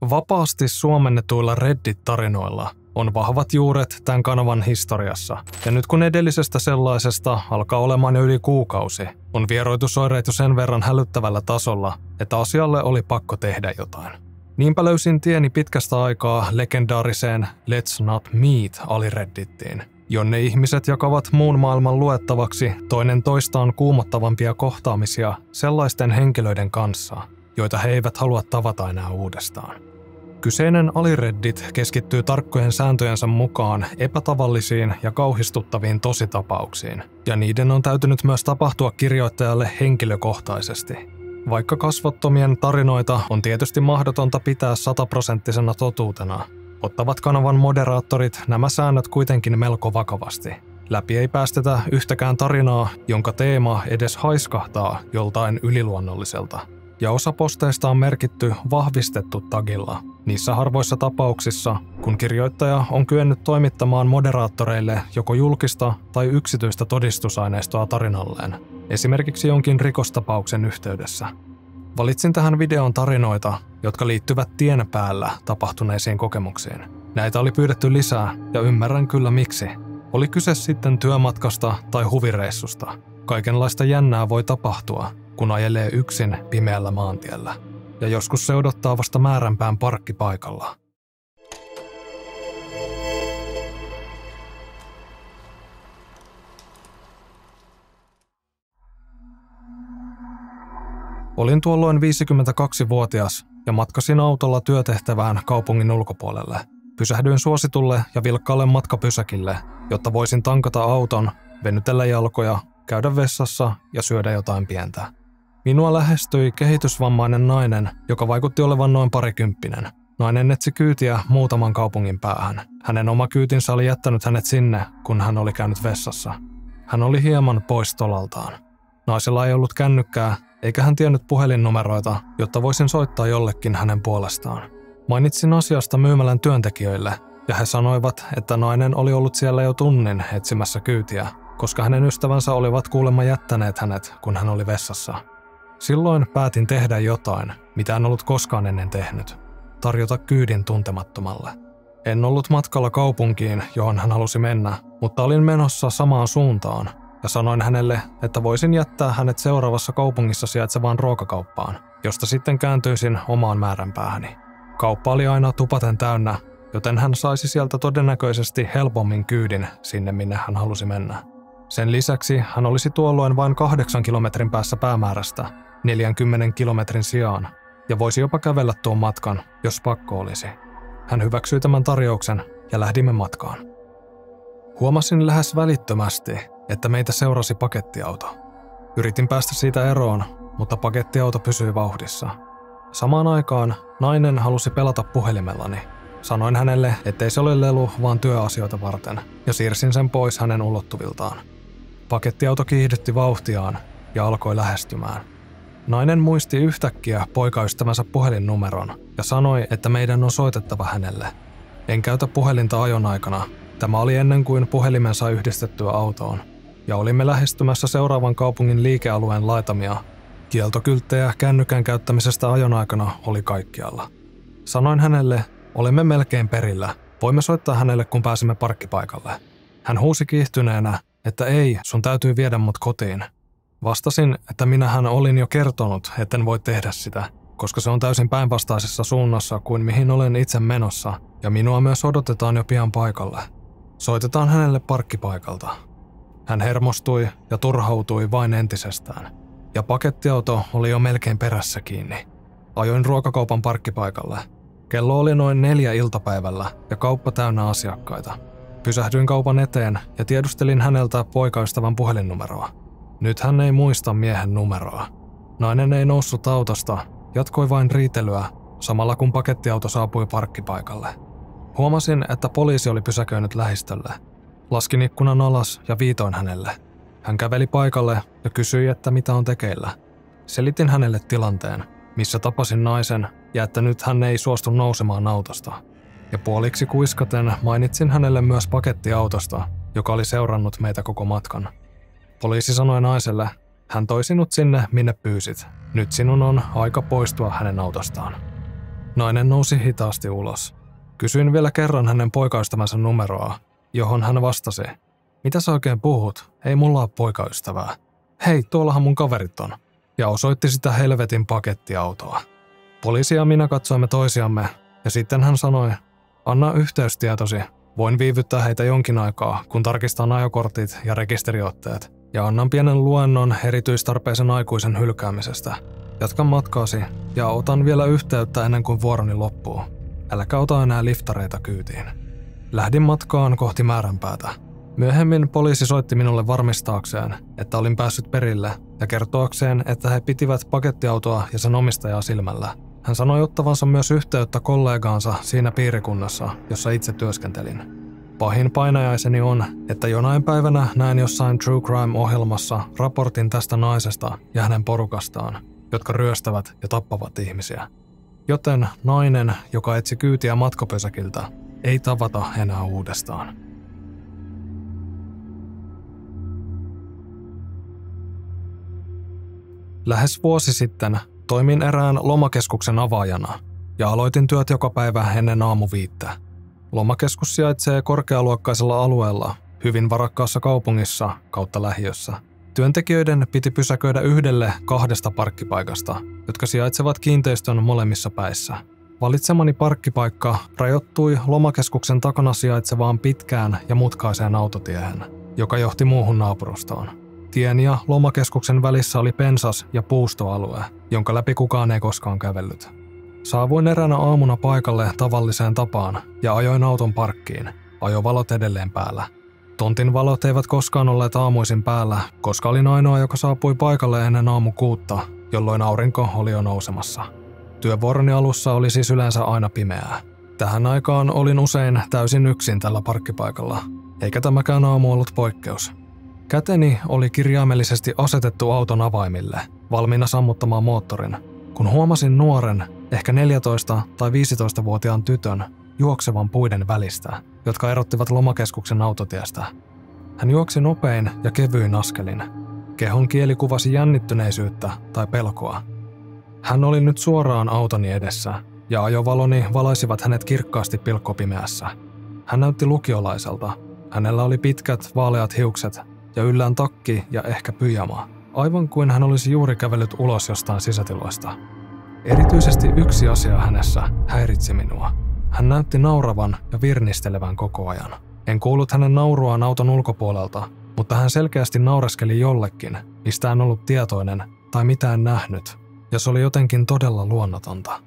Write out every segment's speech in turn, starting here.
Vapaasti suomennetuilla Reddit-tarinoilla on vahvat juuret tämän kanavan historiassa. Ja nyt kun edellisestä sellaisesta alkaa olemaan jo yli kuukausi, on vieroitusoireet jo sen verran hälyttävällä tasolla, että asialle oli pakko tehdä jotain. Niinpä löysin tieni pitkästä aikaa legendaariseen Let's Not Meet alireddittiin, jonne ihmiset jakavat muun maailman luettavaksi toinen toistaan kuumottavampia kohtaamisia sellaisten henkilöiden kanssa, joita he eivät halua tavata enää uudestaan. Kyseinen alireddit keskittyy tarkkojen sääntöjensä mukaan epätavallisiin ja kauhistuttaviin tositapauksiin, ja niiden on täytynyt myös tapahtua kirjoittajalle henkilökohtaisesti. Vaikka kasvottomien tarinoita on tietysti mahdotonta pitää sataprosenttisena totuutena, ottavat kanavan moderaattorit nämä säännöt kuitenkin melko vakavasti. Läpi ei päästetä yhtäkään tarinaa, jonka teema edes haiskahtaa joltain yliluonnolliselta – ja osa posteista on merkitty vahvistettu tagilla. Niissä harvoissa tapauksissa, kun kirjoittaja on kyennyt toimittamaan moderaattoreille joko julkista tai yksityistä todistusaineistoa tarinalleen, esimerkiksi jonkin rikostapauksen yhteydessä. Valitsin tähän videon tarinoita, jotka liittyvät tien päällä tapahtuneisiin kokemuksiin. Näitä oli pyydetty lisää ja ymmärrän kyllä miksi. Oli kyse sitten työmatkasta tai huvireissusta. Kaikenlaista jännää voi tapahtua, kun ajelee yksin pimeällä maantiellä. Ja joskus se odottaa vasta määränpään parkkipaikalla. Olin tuolloin 52-vuotias ja matkasin autolla työtehtävään kaupungin ulkopuolelle. Pysähdyin suositulle ja vilkkaalle matkapysäkille, jotta voisin tankata auton, venytellä jalkoja, käydä vessassa ja syödä jotain pientä. Minua lähestyi kehitysvammainen nainen, joka vaikutti olevan noin parikymppinen. Nainen etsi kyytiä muutaman kaupungin päähän. Hänen oma kyytinsä oli jättänyt hänet sinne, kun hän oli käynyt vessassa. Hän oli hieman pois tolaltaan. Naisella ei ollut kännykkää, eikä hän tiennyt puhelinnumeroita, jotta voisin soittaa jollekin hänen puolestaan. Mainitsin asiasta myymälän työntekijöille, ja he sanoivat, että nainen oli ollut siellä jo tunnin etsimässä kyytiä, koska hänen ystävänsä olivat kuulemma jättäneet hänet, kun hän oli vessassa. Silloin päätin tehdä jotain, mitä en ollut koskaan ennen tehnyt. Tarjota kyydin tuntemattomalle. En ollut matkalla kaupunkiin, johon hän halusi mennä, mutta olin menossa samaan suuntaan ja sanoin hänelle, että voisin jättää hänet seuraavassa kaupungissa sijaitsevaan ruokakauppaan, josta sitten kääntyisin omaan määränpäähäni. Kauppa oli aina tupaten täynnä, joten hän saisi sieltä todennäköisesti helpommin kyydin sinne, minne hän halusi mennä. Sen lisäksi hän olisi tuolloin vain kahdeksan kilometrin päässä päämäärästä, 40 kilometrin sijaan, ja voisi jopa kävellä tuon matkan, jos pakko olisi. Hän hyväksyi tämän tarjouksen ja lähdimme matkaan. Huomasin lähes välittömästi, että meitä seurasi pakettiauto. Yritin päästä siitä eroon, mutta pakettiauto pysyi vauhdissa. Samaan aikaan nainen halusi pelata puhelimellani. Sanoin hänelle, ettei se ole lelu, vaan työasioita varten, ja siirsin sen pois hänen ulottuviltaan. Pakettiauto kiihdytti vauhtiaan ja alkoi lähestymään. Nainen muisti yhtäkkiä poikaystävänsä puhelinnumeron ja sanoi, että meidän on soitettava hänelle. En käytä puhelinta ajon aikana. Tämä oli ennen kuin puhelimen sai yhdistettyä autoon. Ja olimme lähestymässä seuraavan kaupungin liikealueen laitamia. Kieltokylttejä kännykän käyttämisestä ajon aikana oli kaikkialla. Sanoin hänelle, olemme melkein perillä. Voimme soittaa hänelle, kun pääsemme parkkipaikalle. Hän huusi kiihtyneenä, että ei, sun täytyy viedä mut kotiin. Vastasin, että minähän olin jo kertonut, etten voi tehdä sitä, koska se on täysin päinvastaisessa suunnassa kuin mihin olen itse menossa, ja minua myös odotetaan jo pian paikalle. Soitetaan hänelle parkkipaikalta. Hän hermostui ja turhautui vain entisestään, ja pakettiauto oli jo melkein perässä kiinni. Ajoin ruokakaupan parkkipaikalle. Kello oli noin neljä iltapäivällä ja kauppa täynnä asiakkaita. Pysähdyin kaupan eteen ja tiedustelin häneltä poikaystävän puhelinnumeroa. Nyt hän ei muista miehen numeroa. Nainen ei noussut autosta, jatkoi vain riitelyä, samalla kun pakettiauto saapui parkkipaikalle. Huomasin, että poliisi oli pysäköinyt lähistölle. Laskin ikkunan alas ja viitoin hänelle. Hän käveli paikalle ja kysyi, että mitä on tekeillä. Selitin hänelle tilanteen, missä tapasin naisen ja että nyt hän ei suostu nousemaan autosta. Ja puoliksi kuiskaten mainitsin hänelle myös pakettiautosta, joka oli seurannut meitä koko matkan. Poliisi sanoi naiselle, hän toi sinut sinne, minne pyysit. Nyt sinun on aika poistua hänen autostaan. Nainen nousi hitaasti ulos. Kysyin vielä kerran hänen poikaystävänsä numeroa, johon hän vastasi. Mitä sä oikein puhut? Ei mulla ole poikaystävää. Hei, tuollahan mun kaverit on. Ja osoitti sitä helvetin pakettiautoa. Poliisi ja minä katsoimme toisiamme, ja sitten hän sanoi, anna yhteystietosi, voin viivyttää heitä jonkin aikaa, kun tarkistan ajokortit ja rekisteriotteet, ja annan pienen luennon erityistarpeisen aikuisen hylkäämisestä. Jatkan matkaasi ja otan vielä yhteyttä ennen kuin vuoroni loppuu. Äläkä ota enää liftareita kyytiin. Lähdin matkaan kohti määränpäätä. Myöhemmin poliisi soitti minulle varmistaakseen, että olin päässyt perille ja kertoakseen, että he pitivät pakettiautoa ja sen omistajaa silmällä. Hän sanoi ottavansa myös yhteyttä kollegaansa siinä piirikunnassa, jossa itse työskentelin. Pahin painajaiseni on, että jonain päivänä näen jossain True Crime-ohjelmassa raportin tästä naisesta ja hänen porukastaan, jotka ryöstävät ja tappavat ihmisiä. Joten nainen, joka etsi kyytiä matkopysäkiltä, ei tavata enää uudestaan. Lähes vuosi sitten toimin erään lomakeskuksen avaajana ja aloitin työt joka päivä ennen aamuviittä. Lomakeskus sijaitsee korkealuokkaisella alueella, hyvin varakkaassa kaupungissa kautta lähiössä. Työntekijöiden piti pysäköidä yhdelle kahdesta parkkipaikasta, jotka sijaitsevat kiinteistön molemmissa päissä. Valitsemani parkkipaikka rajoittui lomakeskuksen takana sijaitsevaan pitkään ja mutkaiseen autotiehen, joka johti muuhun naapurustoon. Tien ja lomakeskuksen välissä oli pensas- ja puustoalue, jonka läpi kukaan ei koskaan kävellyt. Saavuin eräänä aamuna paikalle tavalliseen tapaan ja ajoin auton parkkiin, ajovalot edelleen päällä. Tontin valot eivät koskaan olleet aamuisin päällä, koska olin ainoa, joka saapui paikalle ennen aamu kuutta, jolloin aurinko oli jo nousemassa. Työvuoroni alussa oli siis yleensä aina pimeää. Tähän aikaan olin usein täysin yksin tällä parkkipaikalla, eikä tämäkään aamu ollut poikkeus. Käteni oli kirjaimellisesti asetettu auton avaimille, valmiina sammuttamaan moottorin, kun huomasin nuoren, ehkä 14- tai 15-vuotiaan tytön juoksevan puiden välistä, jotka erottivat lomakeskuksen autotiestä. Hän juoksi nopein ja kevyin askelin. Kehon kieli kuvasi jännittyneisyyttä tai pelkoa. Hän oli nyt suoraan autoni edessä, ja ajovaloni valaisivat hänet kirkkaasti pilkkopimeässä. Hän näytti lukiolaiselta. Hänellä oli pitkät, vaaleat hiukset ja yllään takki ja ehkä pyjama, aivan kuin hän olisi juuri kävellyt ulos jostain sisätiloista. Erityisesti yksi asia hänessä häiritsi minua. Hän näytti nauravan ja virnistelevän koko ajan. En kuullut hänen nauruaan auton ulkopuolelta, mutta hän selkeästi naureskeli jollekin, mistä hän ollut tietoinen tai mitään nähnyt, ja se oli jotenkin todella luonnotonta.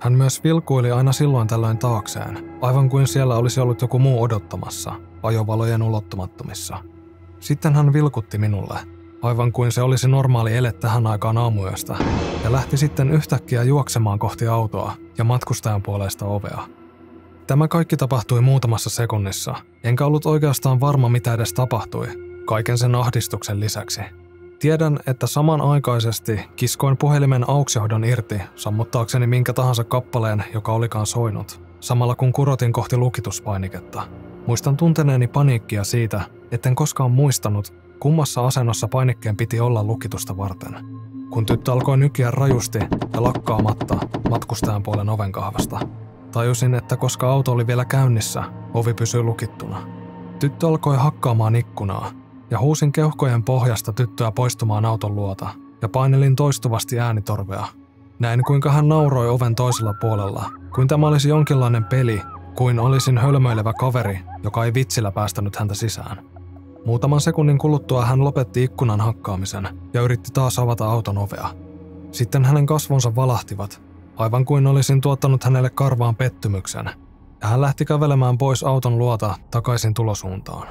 Hän myös vilkuili aina silloin tällöin taakseen, aivan kuin siellä olisi ollut joku muu odottamassa, ajovalojen ulottumattomissa – sitten hän vilkutti minulle, aivan kuin se olisi normaali ele tähän aikaan aamuyöstä, ja lähti sitten yhtäkkiä juoksemaan kohti autoa ja matkustajan puolesta ovea. Tämä kaikki tapahtui muutamassa sekunnissa, enkä ollut oikeastaan varma mitä edes tapahtui, kaiken sen ahdistuksen lisäksi. Tiedän, että samanaikaisesti kiskoin puhelimen auksihoidon irti sammuttaakseni minkä tahansa kappaleen, joka olikaan soinut, samalla kun kurotin kohti lukituspainiketta. Muistan tunteneeni paniikkia siitä, etten koskaan muistanut, kummassa asennossa painikkeen piti olla lukitusta varten. Kun tyttö alkoi nykiä rajusti ja lakkaamatta matkustajan puolen oven kahvasta, tajusin, että koska auto oli vielä käynnissä, ovi pysyi lukittuna. Tyttö alkoi hakkaamaan ikkunaa, ja huusin keuhkojen pohjasta tyttöä poistumaan auton luota, ja painelin toistuvasti äänitorvea. Näin kuinka hän nauroi oven toisella puolella, kuin tämä olisi jonkinlainen peli, kuin olisin hölmöilevä kaveri, joka ei vitsillä päästänyt häntä sisään. Muutaman sekunnin kuluttua hän lopetti ikkunan hakkaamisen ja yritti taas avata auton ovea. Sitten hänen kasvonsa valahtivat, aivan kuin olisin tuottanut hänelle karvaan pettymyksen, ja hän lähti kävelemään pois auton luota takaisin tulosuuntaan.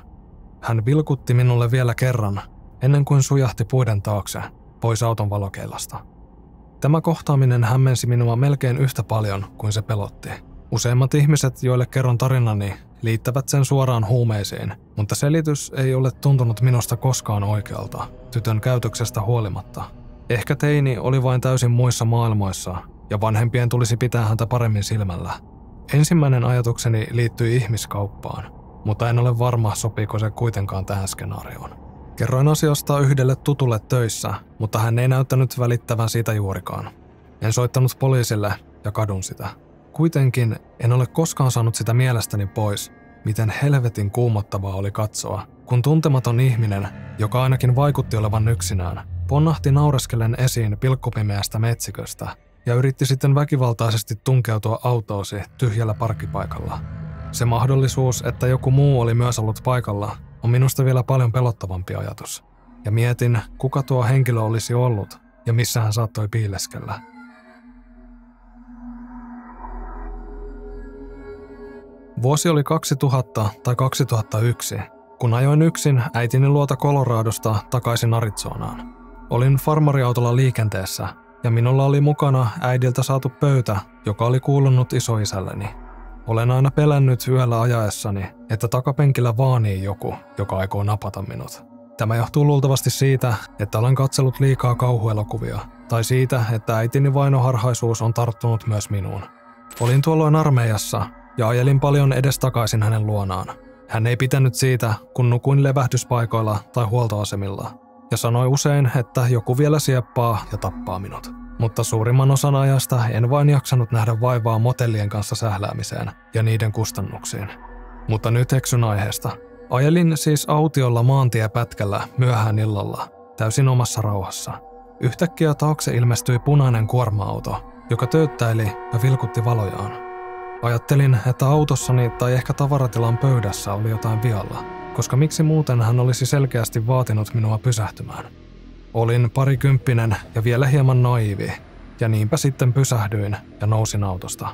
Hän vilkutti minulle vielä kerran, ennen kuin sujahti puiden taakse, pois auton valokeilasta. Tämä kohtaaminen hämmensi minua melkein yhtä paljon kuin se pelotti. Useimmat ihmiset, joille kerron tarinani, liittävät sen suoraan huumeisiin, mutta selitys ei ole tuntunut minusta koskaan oikealta, tytön käytöksestä huolimatta. Ehkä teini oli vain täysin muissa maailmoissa, ja vanhempien tulisi pitää häntä paremmin silmällä. Ensimmäinen ajatukseni liittyi ihmiskauppaan, mutta en ole varma, sopiiko se kuitenkaan tähän skenaarioon. Kerroin asiasta yhdelle tutulle töissä, mutta hän ei näyttänyt välittävän siitä juurikaan. En soittanut poliisille ja kadun sitä. Kuitenkin en ole koskaan saanut sitä mielestäni pois, miten helvetin kuumottavaa oli katsoa, kun tuntematon ihminen, joka ainakin vaikutti olevan yksinään, ponnahti naureskellen esiin pilkkupimeästä metsiköstä ja yritti sitten väkivaltaisesti tunkeutua autoosi tyhjällä parkkipaikalla. Se mahdollisuus, että joku muu oli myös ollut paikalla, on minusta vielä paljon pelottavampi ajatus. Ja mietin, kuka tuo henkilö olisi ollut ja missä hän saattoi piileskellä. Vuosi oli 2000 tai 2001, kun ajoin yksin äitini luota Coloradosta takaisin Arizonaan. Olin farmariautolla liikenteessä ja minulla oli mukana äidiltä saatu pöytä, joka oli kuulunut isoisälleni. Olen aina pelännyt yöllä ajaessani, että takapenkillä vaanii joku, joka aikoo napata minut. Tämä johtuu luultavasti siitä, että olen katsellut liikaa kauhuelokuvia, tai siitä, että äitini vainoharhaisuus on tarttunut myös minuun. Olin tuolloin armeijassa ja ajelin paljon edestakaisin hänen luonaan. Hän ei pitänyt siitä, kun nukuin levähdyspaikoilla tai huoltoasemilla, ja sanoi usein, että joku vielä sieppaa ja tappaa minut. Mutta suurimman osan ajasta en vain jaksanut nähdä vaivaa motellien kanssa sähläämiseen ja niiden kustannuksiin. Mutta nyt eksyn aiheesta. Ajelin siis autiolla maantiepätkällä myöhään illalla, täysin omassa rauhassa. Yhtäkkiä taakse ilmestyi punainen kuorma-auto, joka töyttäili ja vilkutti valojaan. Ajattelin, että autossani tai ehkä tavaratilan pöydässä oli jotain vialla, koska miksi muuten hän olisi selkeästi vaatinut minua pysähtymään. Olin parikymppinen ja vielä hieman naivi, ja niinpä sitten pysähdyin ja nousin autosta.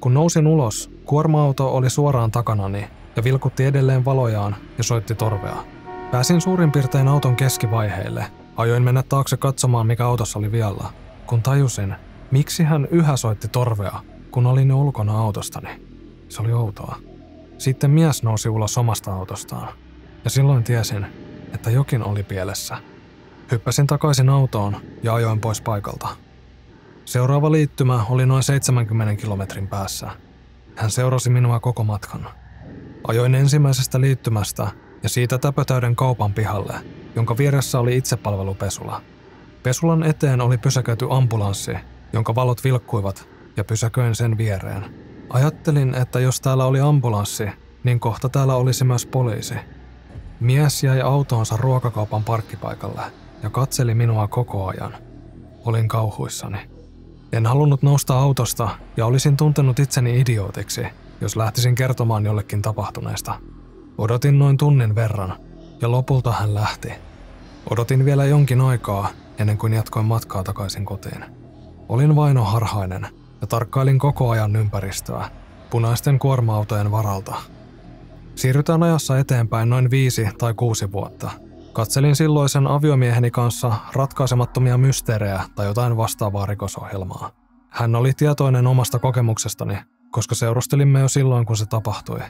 Kun nousin ulos, kuorma-auto oli suoraan takanani ja vilkutti edelleen valojaan ja soitti torvea. Pääsin suurin piirtein auton keskivaiheille. Ajoin mennä taakse katsomaan, mikä autossa oli vialla, kun tajusin, miksi hän yhä soitti torvea, kun olin ulkona autostani. Se oli outoa. Sitten mies nousi ulos omasta autostaan, ja silloin tiesin, että jokin oli pielessä. Hyppäsin takaisin autoon ja ajoin pois paikalta. Seuraava liittymä oli noin 70 kilometrin päässä. Hän seurasi minua koko matkan. Ajoin ensimmäisestä liittymästä ja siitä täpötäyden kaupan pihalle, jonka vieressä oli itsepalvelupesula. Pesulan eteen oli pysäköity ambulanssi, jonka valot vilkkuivat, ja pysäköin sen viereen. Ajattelin, että jos täällä oli ambulanssi, niin kohta täällä olisi myös poliisi. Mies jäi autoonsa ruokakaupan parkkipaikalle ja katseli minua koko ajan. Olin kauhuissani. En halunnut nousta autosta ja olisin tuntenut itseni idiootiksi, jos lähtisin kertomaan jollekin tapahtuneesta. Odotin noin tunnin verran, ja lopulta hän lähti. Odotin vielä jonkin aikaa, ennen kuin jatkoin matkaa takaisin kotiin. Olin vaino harhainen ja tarkkailin koko ajan ympäristöä, punaisten kuorma-autojen varalta. Siirrytään ajassa eteenpäin noin viisi tai kuusi vuotta. Katselin silloisen aviomieheni kanssa ratkaisemattomia mysteerejä tai jotain vastaavaa rikosohjelmaa. Hän oli tietoinen omasta kokemuksestani koska seurustelimme jo silloin, kun se tapahtui.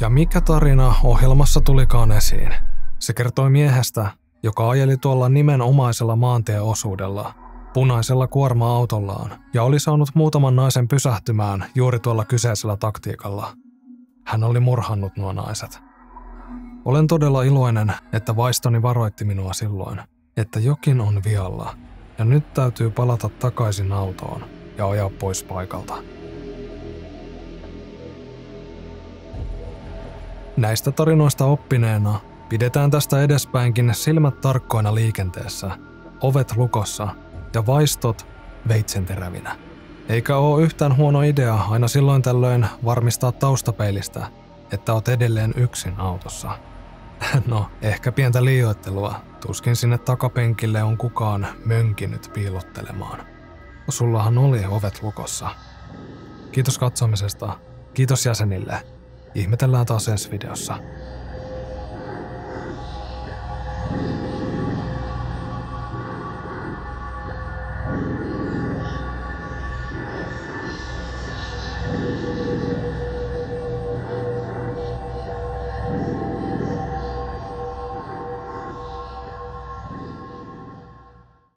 Ja mikä tarina ohjelmassa tulikaan esiin? Se kertoi miehestä, joka ajeli tuolla nimenomaisella maantieosuudella, punaisella kuorma-autollaan, ja oli saanut muutaman naisen pysähtymään juuri tuolla kyseisellä taktiikalla. Hän oli murhannut nuo naiset. Olen todella iloinen, että vaistoni varoitti minua silloin, että jokin on vialla, ja nyt täytyy palata takaisin autoon ja ajaa pois paikalta. Näistä tarinoista oppineena pidetään tästä edespäinkin silmät tarkkoina liikenteessä, ovet lukossa ja vaistot veitsenterävinä. Eikä ole yhtään huono idea aina silloin tällöin varmistaa taustapeilistä, että oot edelleen yksin autossa. No, ehkä pientä liioittelua. Tuskin sinne takapenkille on kukaan mönkinyt piilottelemaan. Sullahan oli ovet lukossa. Kiitos katsomisesta. Kiitos jäsenille. Ihmetellään taas ensi videossa.